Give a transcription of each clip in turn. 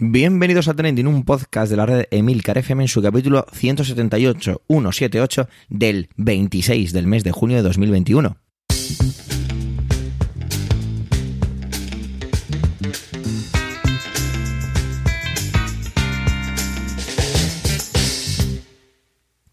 Bienvenidos a Trending, un podcast de la red Emilcar FM en su capítulo 178, 178 del 26 del mes de junio de 2021.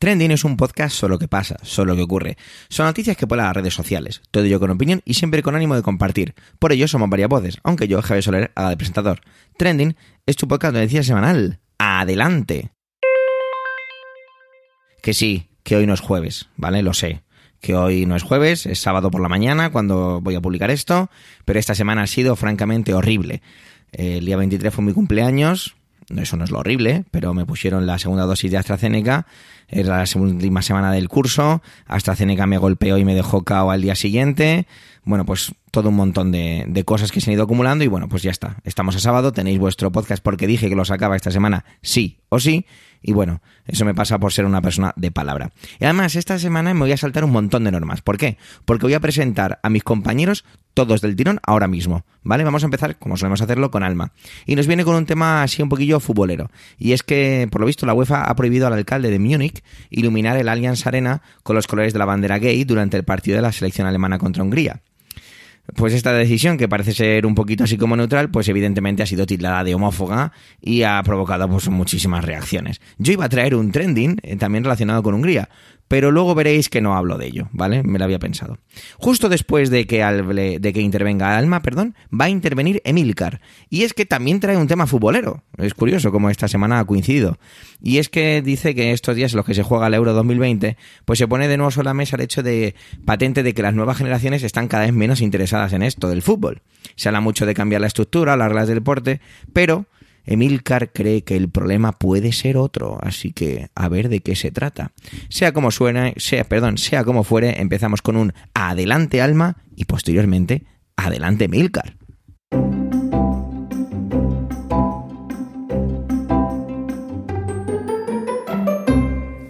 Trending es un podcast solo que pasa, solo que ocurre. Son noticias que ponen las redes sociales, todo ello con opinión y siempre con ánimo de compartir. Por ello somos varias voces, aunque yo, Javier Soler, haga de presentador. Trending es tu podcast de noticias semanal. ¡Adelante! Que sí, que hoy no es jueves, ¿vale? Lo sé. Que hoy no es jueves, es sábado por la mañana cuando voy a publicar esto, pero esta semana ha sido francamente horrible. El día 23 fue mi cumpleaños, eso no es lo horrible, pero me pusieron la segunda dosis de AstraZeneca, era la última semana del curso, AstraZeneca me golpeó y me dejó cao al día siguiente, bueno, pues todo un montón de, de, cosas que se han ido acumulando y bueno, pues ya está, estamos a sábado, tenéis vuestro podcast porque dije que lo sacaba esta semana, sí o sí, y bueno, eso me pasa por ser una persona de palabra. Y además, esta semana me voy a saltar un montón de normas. ¿Por qué? Porque voy a presentar a mis compañeros todos del tirón ahora mismo, ¿vale? Vamos a empezar, como solemos hacerlo, con Alma. Y nos viene con un tema así un poquillo futbolero. Y es que, por lo visto, la UEFA ha prohibido al alcalde de Múnich iluminar el Allianz Arena con los colores de la bandera gay durante el partido de la selección alemana contra Hungría. Pues esta decisión, que parece ser un poquito así como neutral, pues evidentemente ha sido tildada de homófoga y ha provocado pues, muchísimas reacciones. Yo iba a traer un trending eh, también relacionado con Hungría, pero luego veréis que no hablo de ello, ¿vale? Me lo había pensado. Justo después de que, de que intervenga Alma, perdón, va a intervenir Emilcar. Y es que también trae un tema futbolero. Es curioso cómo esta semana ha coincidido. Y es que dice que estos días en los que se juega el Euro 2020, pues se pone de nuevo sobre la mesa el hecho de patente de que las nuevas generaciones están cada vez menos interesadas en esto del fútbol. Se habla mucho de cambiar la estructura, las reglas del deporte, pero Emilcar cree que el problema puede ser otro, así que a ver de qué se trata. Sea como suena, sea, perdón, sea como fuere, empezamos con un adelante alma y posteriormente adelante Emilcar.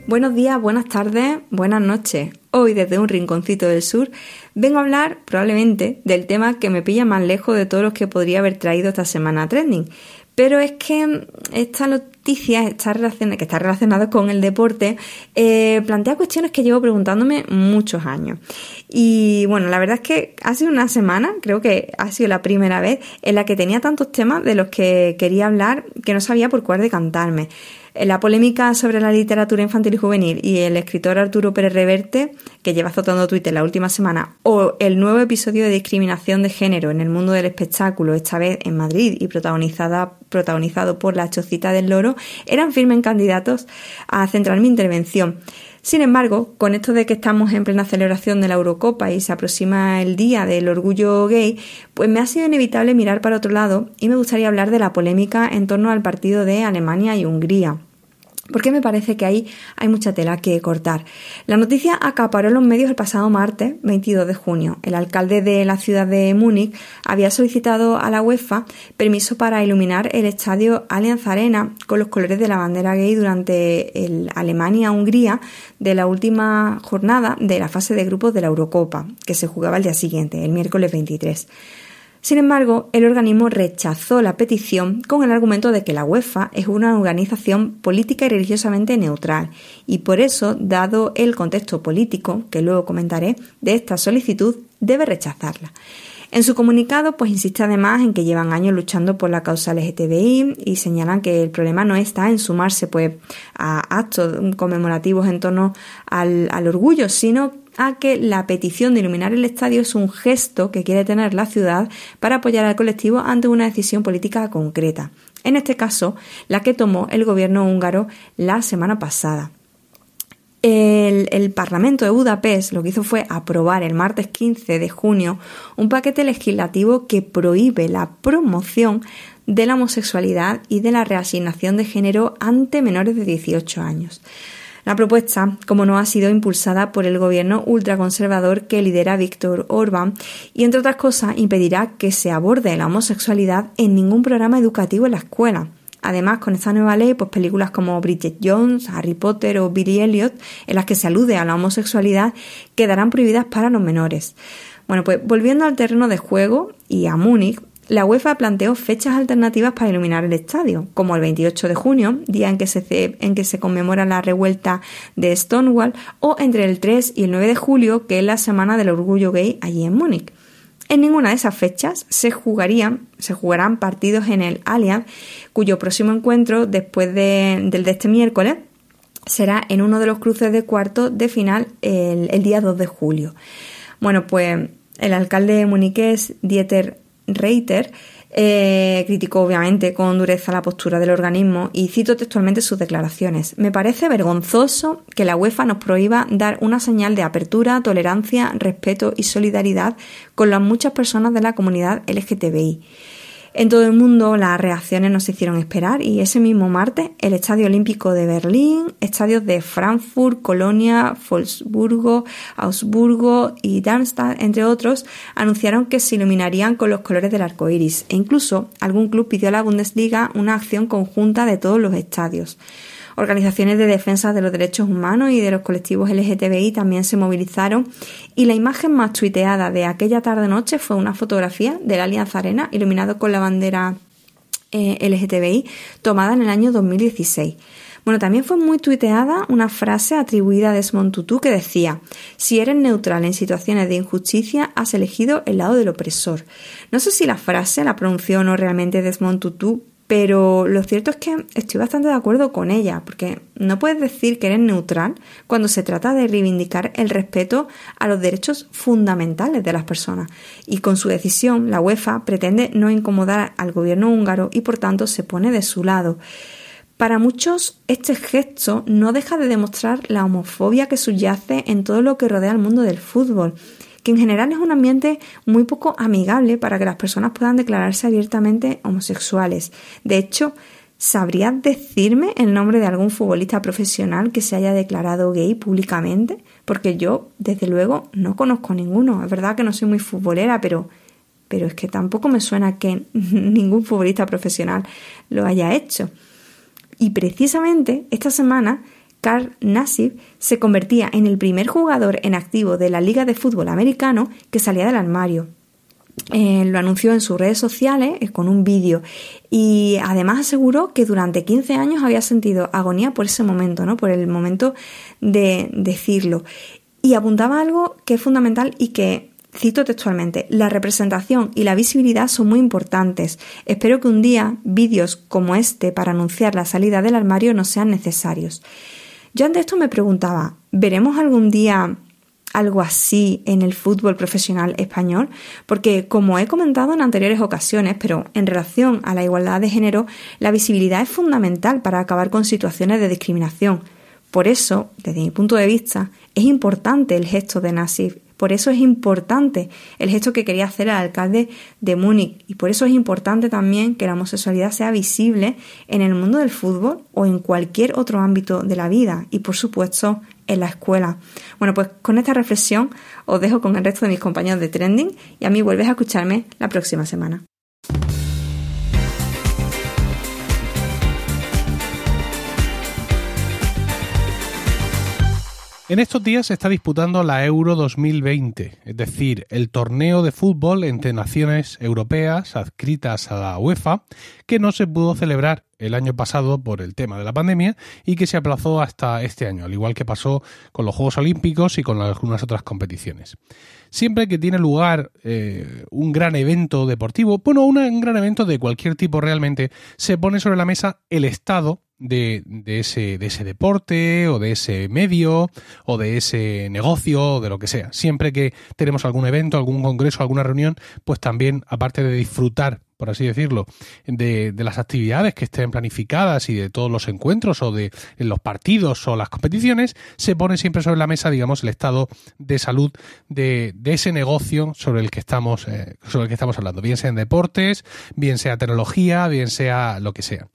Buenos días, buenas tardes, buenas noches. Hoy desde un rinconcito del sur vengo a hablar probablemente del tema que me pilla más lejos de todos los que podría haber traído esta semana a Trending, pero es que esta noticia está relacionada, que está relacionada con el deporte eh, plantea cuestiones que llevo preguntándome muchos años. Y bueno, la verdad es que ha sido una semana, creo que ha sido la primera vez, en la que tenía tantos temas de los que quería hablar que no sabía por cuál decantarme. La polémica sobre la literatura infantil y juvenil y el escritor Arturo Pérez Reverte, que lleva azotando Twitter la última semana, o el nuevo episodio de discriminación de género en el mundo del espectáculo, esta vez en Madrid y protagonizada, protagonizado por la Chocita del Loro, eran firmes candidatos a centrar mi intervención. Sin embargo, con esto de que estamos en plena celebración de la Eurocopa y se aproxima el día del orgullo gay, pues me ha sido inevitable mirar para otro lado y me gustaría hablar de la polémica en torno al partido de Alemania y Hungría porque me parece que ahí hay mucha tela que cortar. La noticia acaparó los medios el pasado martes 22 de junio. El alcalde de la ciudad de Múnich había solicitado a la UEFA permiso para iluminar el estadio Allianz Arena con los colores de la bandera gay durante el Alemania-Hungría de la última jornada de la fase de grupos de la Eurocopa, que se jugaba el día siguiente, el miércoles 23. Sin embargo, el organismo rechazó la petición con el argumento de que la UEFA es una organización política y religiosamente neutral y por eso, dado el contexto político, que luego comentaré, de esta solicitud, debe rechazarla. En su comunicado, pues insiste además en que llevan años luchando por la causa LGTBI y señalan que el problema no está en sumarse pues a actos conmemorativos en torno al, al orgullo, sino a que la petición de iluminar el estadio es un gesto que quiere tener la ciudad para apoyar al colectivo ante una decisión política concreta. En este caso, la que tomó el gobierno húngaro la semana pasada. El, Parlamento de Budapest lo que hizo fue aprobar el martes 15 de junio un paquete legislativo que prohíbe la promoción de la homosexualidad y de la reasignación de género ante menores de 18 años. La propuesta, como no, ha sido impulsada por el gobierno ultraconservador que lidera Víctor Orbán y, entre otras cosas, impedirá que se aborde la homosexualidad en ningún programa educativo en la escuela. Además, con esta nueva ley, pues películas como Bridget Jones, Harry Potter o Billy Elliot, en las que se alude a la homosexualidad, quedarán prohibidas para los menores. Bueno, pues volviendo al terreno de juego y a Múnich, la UEFA planteó fechas alternativas para iluminar el estadio, como el 28 de junio, día en que se, en que se conmemora la revuelta de Stonewall, o entre el 3 y el 9 de julio, que es la semana del orgullo gay allí en Múnich. En ninguna de esas fechas se jugarían, se jugarán partidos en el Allianz, cuyo próximo encuentro, después del de este miércoles, será en uno de los cruces de cuartos de final el, día 2 de julio. Bueno, pues el alcalde muniqués Dieter Reiter eh, criticó obviamente con dureza la postura del organismo y cito textualmente sus declaraciones. Me parece vergonzoso que la UEFA nos prohíba dar una señal de apertura, tolerancia, respeto y solidaridad con las muchas personas de la comunidad LGTBI. En todo el mundo las reacciones nos hicieron esperar y ese mismo martes el Estadio Olímpico de Berlín, estadios de Frankfurt, Colonia, Wolfsburgo, Augsburgo y Darmstadt, entre otros, anunciaron que se iluminarían con los colores del arco iris e incluso algún club pidió a la Bundesliga una acción conjunta de todos los estadios. Organizaciones de defensa de los derechos humanos y de los colectivos LGTBI también se movilizaron y la imagen más tuiteada de aquella tarde-noche fue una fotografía de la Alianza Arena iluminado con la bandera eh, LGTBI tomada en el año 2016. Bueno, también fue muy tuiteada una frase atribuida a Desmond Tutu que decía: Si eres neutral en situaciones de injusticia, has elegido el lado del opresor. No sé si la frase la pronunció o no realmente Desmond Tutu, pero lo cierto es que estoy bastante de acuerdo con ella, porque no puedes decir que eres neutral cuando se trata de reivindicar el respeto a los derechos fundamentales de las personas. Y con su decisión, la UEFA pretende no incomodar al gobierno húngaro y por tanto se pone de su lado. Para muchos, este gesto no deja de demostrar la homofobia que subyace en todo lo que rodea al mundo del fútbol que en general es un ambiente muy poco amigable para que las personas puedan declararse abiertamente homosexuales. De hecho, ¿sabrías decirme el nombre de algún futbolista profesional que se haya declarado gay públicamente? Porque yo, desde luego, no conozco ninguno. Es verdad que no soy muy futbolera, pero, pero es que tampoco me suena que ningún futbolista profesional lo haya hecho. Y precisamente esta semana Carl Nassif se convertía en el primer jugador en activo de la Liga de Fútbol Americano que salía del armario. Eh, lo anunció en sus redes sociales eh, con un vídeo y además aseguró que durante 15 años había sentido agonía por ese momento, ¿no? por el momento de decirlo. Y apuntaba algo que es fundamental y que Cito textualmente, la representación y la visibilidad son muy importantes. Espero que un día vídeos como este para anunciar la salida del armario no sean necesarios. Yo ante esto me preguntaba, ¿veremos algún día algo así en el fútbol profesional español? Porque, como he comentado en anteriores ocasiones, pero en relación a la igualdad de género, la visibilidad es fundamental para acabar con situaciones de discriminación. Por eso, desde mi punto de vista, es importante el gesto de Nasif por eso es importante el gesto que quería hacer el alcalde de Múnich y por eso es importante también que la homosexualidad sea visible en el mundo del fútbol o en cualquier otro ámbito de la vida y por supuesto en la escuela. Bueno, pues con esta reflexión os dejo con el resto de mis compañeros de Trending y a mí vuelves a escucharme la próxima semana. En estos días se está disputando la Euro 2020, es decir, el torneo de fútbol entre naciones europeas adscritas a la UEFA, que no se pudo celebrar el año pasado por el tema de la pandemia y que se aplazó hasta este año, al igual que pasó con los Juegos Olímpicos y con algunas otras competiciones. Siempre que tiene lugar eh, un gran evento deportivo, bueno, un gran evento de cualquier tipo realmente, se pone sobre la mesa el estado de, de, ese, de ese deporte o de ese medio o de ese negocio o de lo que sea. Siempre que tenemos algún evento, algún congreso, alguna reunión, pues también, aparte de disfrutar por así decirlo, de, de, las actividades que estén planificadas y de todos los encuentros o de los partidos o las competiciones, se pone siempre sobre la mesa, digamos, el estado de salud de, de ese negocio sobre el que estamos, eh, sobre el que estamos hablando, bien sea en deportes, bien sea tecnología, bien sea lo que sea.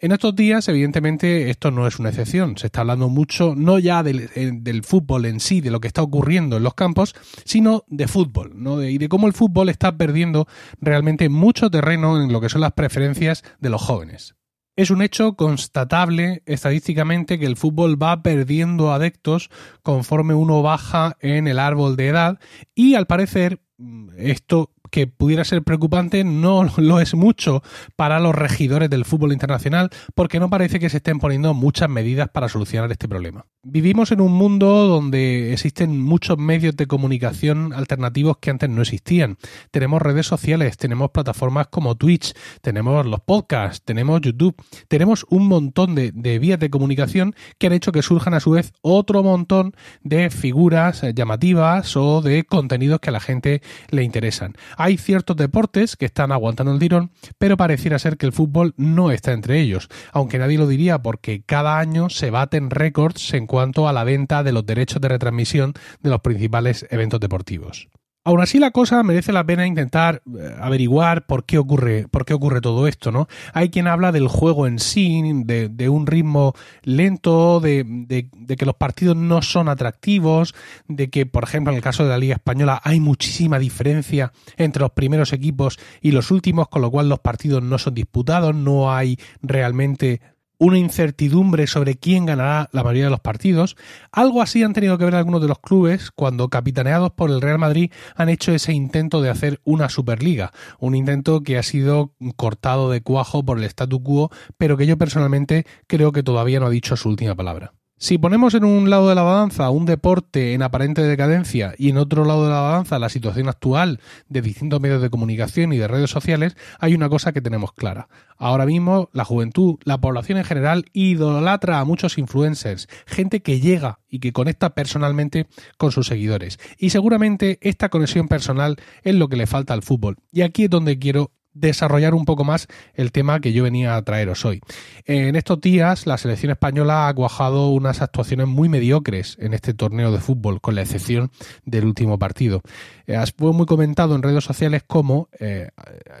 En estos días, evidentemente, esto no es una excepción. Se está hablando mucho, no ya del, eh, fútbol en sí, de lo que está ocurriendo en los campos, sino de fútbol, ¿no? y de cómo el fútbol está perdiendo realmente mucho terreno en lo que son las preferencias de los jóvenes. Es un hecho constatable estadísticamente que el fútbol va perdiendo adeptos conforme uno baja en el árbol de edad y al parecer mm, esto que pudiera ser preocupante, no lo es mucho para los regidores del fútbol internacional, porque no parece que se estén poniendo muchas medidas para solucionar este problema. Vivimos en un mundo donde existen muchos medios de comunicación alternativos que antes no existían. Tenemos redes sociales, tenemos plataformas como Twitch, tenemos los podcasts, tenemos YouTube, tenemos un montón de, vías de comunicación que han hecho que surjan a su vez otro montón de figuras llamativas o de contenidos que a la gente le interesan. Hay ciertos deportes que están aguantando el tirón, pero pareciera ser que el fútbol no está entre ellos, aunque nadie lo diría porque cada año se baten récords en cuanto a la venta de los derechos de retransmisión de los principales eventos deportivos. Aún así la cosa merece la pena intentar eh, averiguar por qué ocurre, por qué ocurre todo esto, ¿no? Hay quien habla del juego en sí, de, un ritmo lento, de, de, que los partidos no son atractivos, de que, por ejemplo, en el caso de la Liga Española hay muchísima diferencia entre los primeros equipos y los últimos, con lo cual los partidos no son disputados, no hay realmente una incertidumbre sobre quién ganará la mayoría de los partidos. Algo así han tenido que ver algunos de los clubes cuando, capitaneados por el Real Madrid, han hecho ese intento de hacer una Superliga. Un intento que ha sido cortado de cuajo por el statu quo, pero que yo personalmente creo que todavía no ha dicho su última palabra. Si ponemos en un lado de la balanza un deporte en aparente decadencia y en otro lado de la balanza la situación actual de distintos medios de comunicación y de redes sociales, hay una cosa que tenemos clara. Ahora mismo la juventud, la población en general, idolatra a muchos influencers, gente que llega y que conecta personalmente con sus seguidores. Y seguramente esta conexión personal es lo que le falta al fútbol. Y aquí es donde quiero desarrollar un poco más el tema que yo venía a traeros hoy. En estos días la selección española ha cuajado unas actuaciones muy mediocres en este torneo de fútbol, con la excepción del último partido. Eh, fue muy comentado en redes sociales como eh,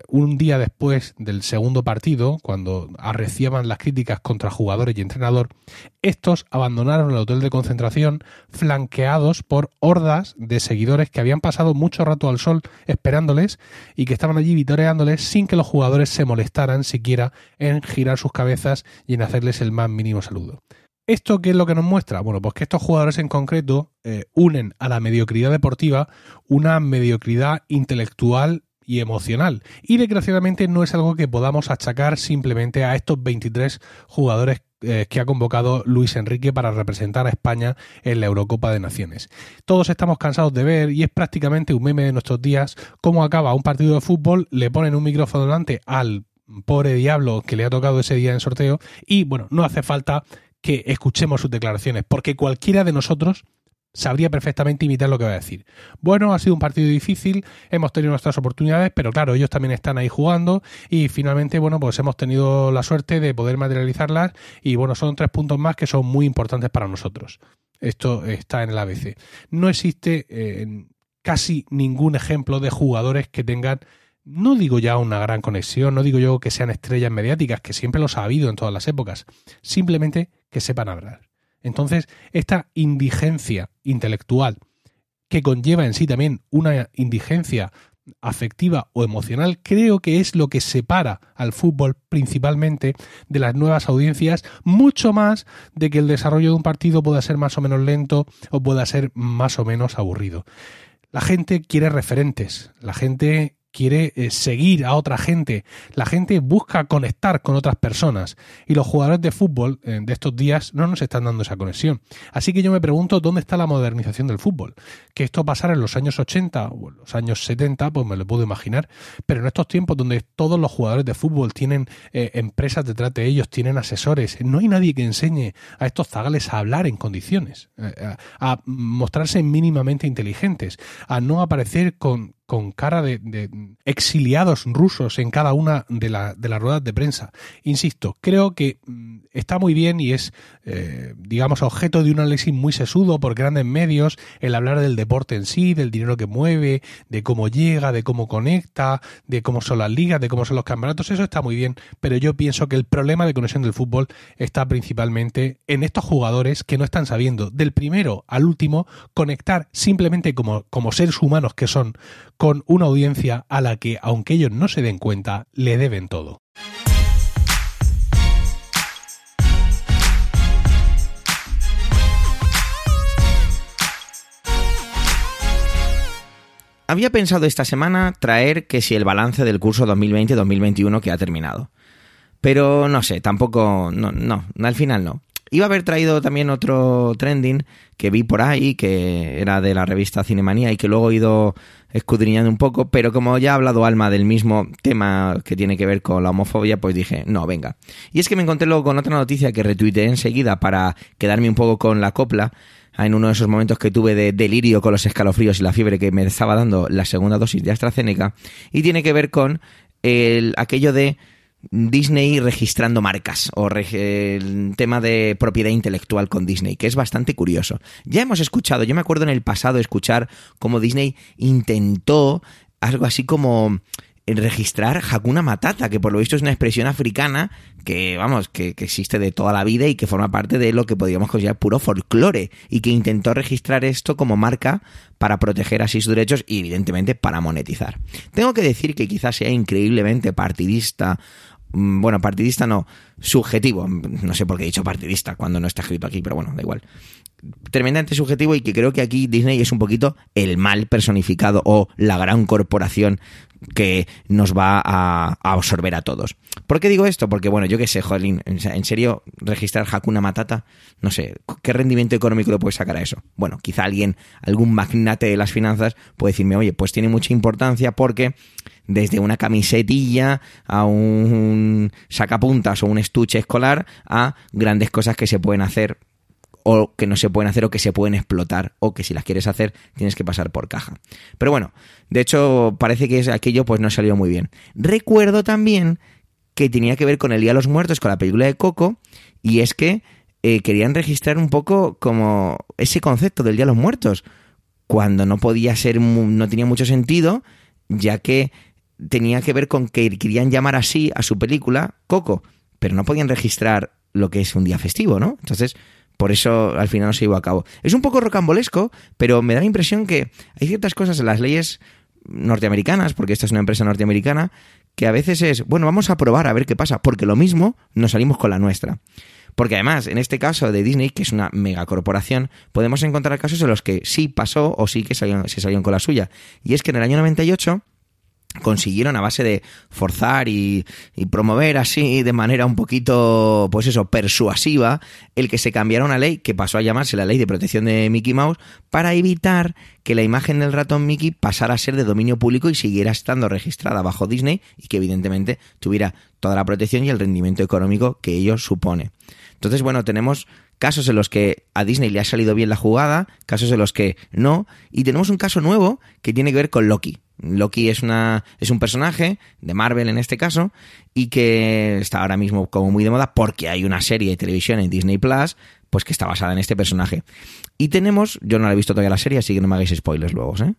un día después del segundo partido, cuando arreciaban las críticas contra jugadores y entrenador, estos abandonaron el hotel de concentración flanqueados por hordas de seguidores que habían pasado mucho rato al sol esperándoles y que estaban allí vitoreándoles sin que los jugadores se molestaran siquiera en girar sus cabezas y en hacerles el más mínimo saludo. ¿Esto qué es lo que nos muestra? Bueno, pues que estos jugadores en concreto eh, unen a la mediocridad deportiva una mediocridad intelectual y emocional. Y desgraciadamente no es algo que podamos achacar simplemente a estos 23 jugadores eh, que ha convocado Luis Enrique para representar a España en la Eurocopa de Naciones. Todos estamos cansados de ver, y es prácticamente un meme de nuestros días, cómo acaba un partido de fútbol, le ponen un micrófono delante al pobre diablo que le ha tocado ese día en sorteo, y bueno, no hace falta que escuchemos sus declaraciones, porque cualquiera de nosotros sabría perfectamente imitar lo que va a decir. Bueno, ha sido un partido difícil, hemos tenido nuestras oportunidades, pero claro, ellos también están ahí jugando y finalmente, bueno, pues hemos tenido la suerte de poder materializarlas y bueno, son tres puntos más que son muy importantes para nosotros. Esto está en el ABC. No existe eh, casi ningún ejemplo de jugadores que tengan no digo ya una gran conexión, no digo yo que sean estrellas mediáticas, que siempre los ha habido en todas las épocas, simplemente que sepan hablar. Entonces, esta indigencia intelectual, que conlleva en sí también una indigencia afectiva o emocional, creo que es lo que separa al fútbol principalmente de las nuevas audiencias, mucho más de que el desarrollo de un partido pueda ser más o menos lento o pueda ser más o menos aburrido. La gente quiere referentes, la gente quiere eh, seguir a otra gente, la gente busca conectar con otras personas y los jugadores de fútbol eh, de estos días no nos están dando esa conexión. Así que yo me pregunto dónde está la modernización del fútbol. Que esto pasara en los años 80 o en los años 70, pues me lo puedo imaginar, pero en estos tiempos donde todos los jugadores de fútbol tienen eh, empresas detrás de ellos, tienen asesores, no hay nadie que enseñe a estos zagales a hablar en condiciones, a mostrarse mínimamente inteligentes, a no aparecer con, con cara de, exiliados rusos en cada una de, de, las ruedas de prensa. Insisto, creo que mm, está muy bien y es, eh, digamos, objeto de un análisis muy sesudo por grandes medios el hablar del deporte en sí, del dinero que mueve, de cómo llega, de cómo conecta, de cómo son las ligas, de cómo son los campeonatos. Eso está muy bien, pero yo pienso que el problema de conexión del fútbol está principalmente en estos jugadores que no están sabiendo del primero al último conectar simplemente como, como seres humanos que son con una audiencia a la que, aunque ellos no se den cuenta, le deben todo. había pensado esta semana traer que si el balance del curso 2020-2021 que ha terminado. Pero no sé, tampoco, no, no, al final no. Iba a haber traído también otro trending que vi por ahí, que era de la revista Cinemanía y que luego he ido escudriñando un poco, pero como ya ha hablado Alma del mismo tema que tiene que ver con la homofobia, pues dije, no, venga. Y es que me encontré luego con otra noticia que retuiteé enseguida para quedarme un poco con la copla en uno de esos momentos que tuve de delirio con los escalofríos y la fiebre que me estaba dando la segunda dosis de AstraZeneca, y tiene que ver con el, aquello de Disney registrando marcas o el tema de propiedad intelectual con Disney, que es bastante curioso. Ya hemos escuchado, yo me acuerdo en el pasado escuchar cómo Disney intentó algo así como registrar Hakuna Matata, que por lo visto es una expresión africana que, vamos, que, que, existe de toda la vida y que forma parte de lo que podríamos considerar puro folclore y que intentó registrar esto como marca para proteger así sus derechos y evidentemente para monetizar. Tengo que decir que quizás sea increíblemente partidista bueno, partidista no, subjetivo, no sé por qué he dicho partidista cuando no está escrito aquí, pero bueno, da igual. Tremendamente subjetivo y que creo que aquí Disney es un poquito el mal personificado o la gran corporación que nos va a, absorber a todos. ¿Por qué digo esto? Porque, bueno, yo qué sé, Jolín, en serio, registrar Hakuna Matata, no sé, ¿qué rendimiento económico le puede sacar a eso? Bueno, quizá alguien, algún magnate de las finanzas puede decirme, oye, pues tiene mucha importancia porque desde una camisetilla a un sacapuntas o un estuche escolar a grandes cosas que se pueden hacer o que no se pueden hacer o que se pueden explotar o que si las quieres hacer tienes que pasar por caja. Pero bueno, de hecho parece que aquello pues no salió muy bien. Recuerdo también que tenía que ver con el Día de los Muertos, con la película de Coco, y es que eh, querían registrar un poco como ese concepto del Día de los Muertos, cuando no podía ser, no tenía mucho sentido, ya que tenía que ver con que querían llamar así a su película Coco, pero no podían registrar lo que es un día festivo, ¿no? Entonces, por eso al final no se llevó a cabo. Es un poco rocambolesco, pero me da la impresión que hay ciertas cosas en las leyes norteamericanas, porque esta es una empresa norteamericana, que a veces es, bueno, vamos a probar a ver qué pasa, porque lo mismo nos salimos con la nuestra. Porque además, en este caso de Disney, que es una megacorporación, podemos encontrar casos en los que sí pasó o sí que se salieron con la suya. Y es que en el año 98 consiguieron a base de forzar y, promover así de manera un poquito, pues eso, persuasiva, el que se cambiara una ley que pasó a llamarse la ley de protección de Mickey Mouse para evitar que la imagen del ratón Mickey pasara a ser de dominio público y siguiera estando registrada bajo Disney y que evidentemente tuviera toda la protección y el rendimiento económico que ello supone. Entonces, bueno, tenemos casos en los que a Disney le ha salido bien la jugada, casos en los que no, y tenemos un caso nuevo que tiene que ver con Loki. Loki es, una, es un personaje de Marvel en este caso y que está ahora mismo como muy de moda porque hay una serie de televisión en Disney Plus pues que está basada en este personaje. Y tenemos, yo no la he visto todavía la serie, así que no me hagáis spoilers luego, ¿eh?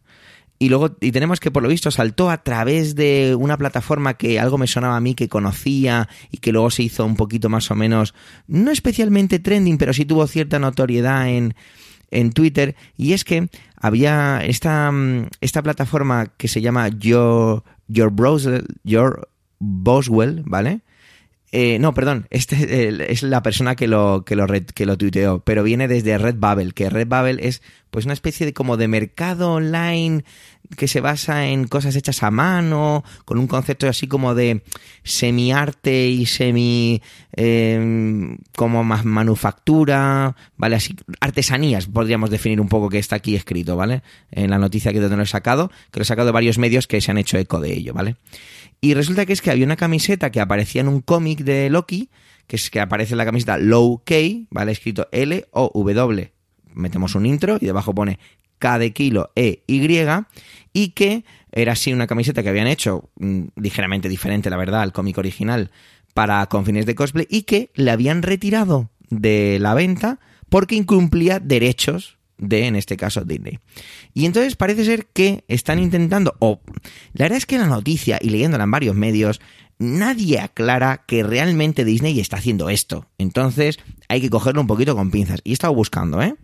Y luego, y tenemos que por lo visto saltó a través de una plataforma que algo me sonaba a mí que conocía y que luego se hizo un poquito más o menos, no especialmente trending, pero sí tuvo cierta notoriedad en, en Twitter y es que había esta, mm, esta plataforma que se llama Your, Your Browser, Your Boswell, ¿vale? Eh, no, perdón, este es la persona que lo, que lo, que lo tuiteó, pero viene desde Redbubble, que Redbubble es pues una especie de como de mercado online que se basa en cosas hechas a mano, con un concepto así como de semi-arte y semi em, como más manufactura, ¿vale? Así, artesanías, podríamos definir un poco que está aquí escrito, ¿vale? En la noticia que lo he sacado, que lo he sacado de varios medios que se han hecho eco de ello, ¿vale? Y resulta que es que había una camiseta que aparecía en un cómic de Loki, que es que aparece la camiseta Low K, ¿vale? Escrito L-O-W. Metemos un intro y debajo pone K de kilo E Y y que era así una camiseta que habían hecho mm, ligeramente diferente, la verdad, al cómic original para con fines de cosplay y que le habían retirado de la venta porque incumplía derechos de, en este caso, Disney. Y entonces parece ser que están intentando, o la verdad es que la noticia, y leyéndola en varios medios, nadie aclara que realmente Disney está haciendo esto. Entonces hay que cogerlo un poquito con pinzas. Y he estado buscando, ¿eh?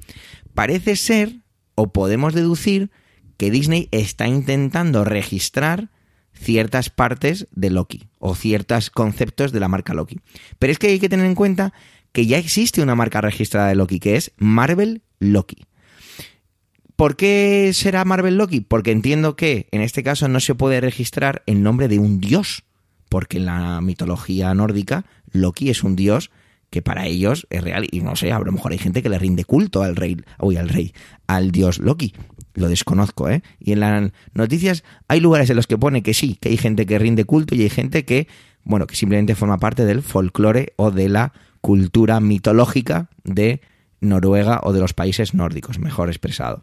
Parece ser, o podemos deducir, que Disney está intentando registrar ciertas partes de Loki o ciertos conceptos de la marca Loki. Pero es que hay que tener en cuenta que ya existe una marca registrada de Loki, que es Marvel Loki. ¿Por qué será Marvel Loki? Porque entiendo que en este caso no se puede registrar el nombre de un dios, porque en la mitología nórdica Loki es un dios que para ellos es real y no sé, a lo mejor hay gente que le rinde culto al rey, uy, al rey, al dios Loki. Lo desconozco, ¿eh? Y en las noticias hay lugares en los que pone que sí, que hay gente que rinde culto y hay gente que, bueno, que simplemente forma parte del folclore o de la cultura mitológica de Noruega o de los países nórdicos, mejor expresado.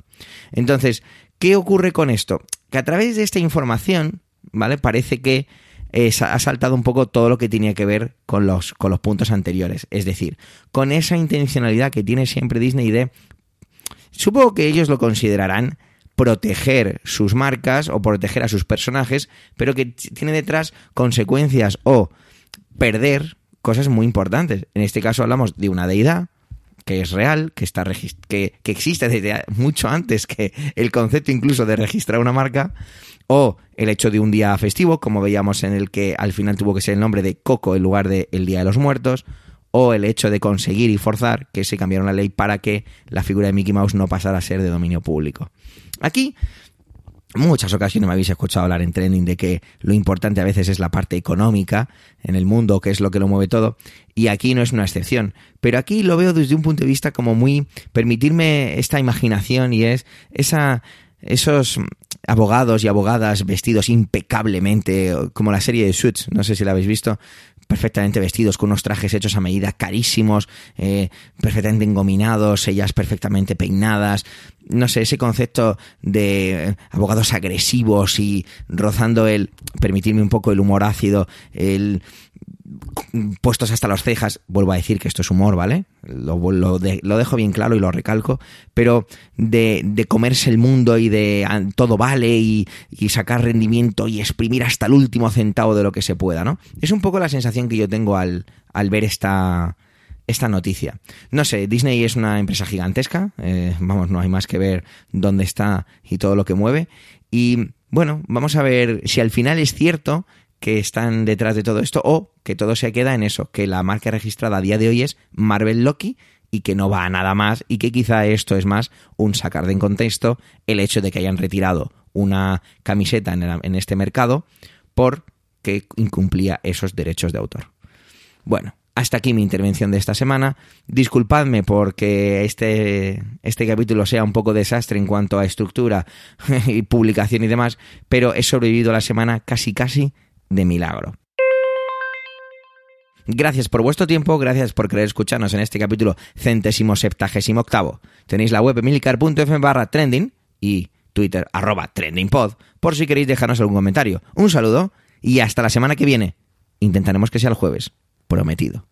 Entonces, ¿qué ocurre con esto? Que a través de esta información, ¿vale? Parece que ha saltado un poco todo lo que tenía que ver con los, con los puntos anteriores. Es decir, con esa intencionalidad que tiene siempre Disney de... Supongo que ellos lo considerarán proteger sus marcas o proteger a sus personajes, pero que tiene detrás consecuencias o perder cosas muy importantes. En este caso hablamos de una deidad, que es real, que, está que, que existe desde mucho antes que el concepto incluso de registrar una marca, o el hecho de un día festivo, como veíamos en el que al final tuvo que ser el nombre de Coco en lugar de el Día de los Muertos, o el hecho de conseguir y forzar que se cambiara la ley para que la figura de Mickey Mouse no pasara a ser de dominio público. Aquí muchas ocasiones me habéis escuchado hablar en trending de que lo importante a veces es la parte económica en el mundo, que es lo que lo mueve todo, y aquí no es una excepción. Pero aquí lo veo desde un punto de vista como muy permitirme esta imaginación y es esa esos abogados y abogadas vestidos impecablemente, como la serie de Suits, no sé si la habéis visto, perfectamente vestidos, con unos trajes hechos a medida carísimos, eh, perfectamente engominados, ellas perfectamente peinadas. No sé, ese concepto de abogados agresivos y rozando el, permitirme un poco el humor ácido, el puestos hasta las cejas, vuelvo a decir que esto es humor, ¿vale? Lo, lo, dejo bien claro y lo recalco, pero de, de, comerse el mundo y de ah, todo vale y, y, sacar rendimiento y exprimir hasta el último centavo de lo que se pueda, ¿no? Es un poco la sensación que yo tengo al, al ver esta, esta noticia. No sé, Disney es una empresa gigantesca, eh, vamos, no hay más que ver dónde está y todo lo que mueve. Y bueno, vamos a ver si al final es cierto que están detrás de todo esto o que todo se queda en eso, que la marca registrada a día de hoy es Marvel Loki y que no va a nada más y que quizá esto es más un sacar de contexto el hecho de que hayan retirado una camiseta en, este mercado porque incumplía esos derechos de autor. Bueno, hasta aquí mi intervención de esta semana. Disculpadme porque este, este capítulo sea un poco desastre en cuanto a estructura y publicación y demás, pero he sobrevivido la semana casi casi de milagro. Gracias por vuestro tiempo, gracias por querer escucharnos en este capítulo centésimo septagésimo octavo. Tenéis la web emilcar.fm barra trending y Twitter arroba trendingpod por si queréis dejarnos algún comentario. Un saludo y hasta la semana que viene. Intentaremos que sea el jueves. Prometido.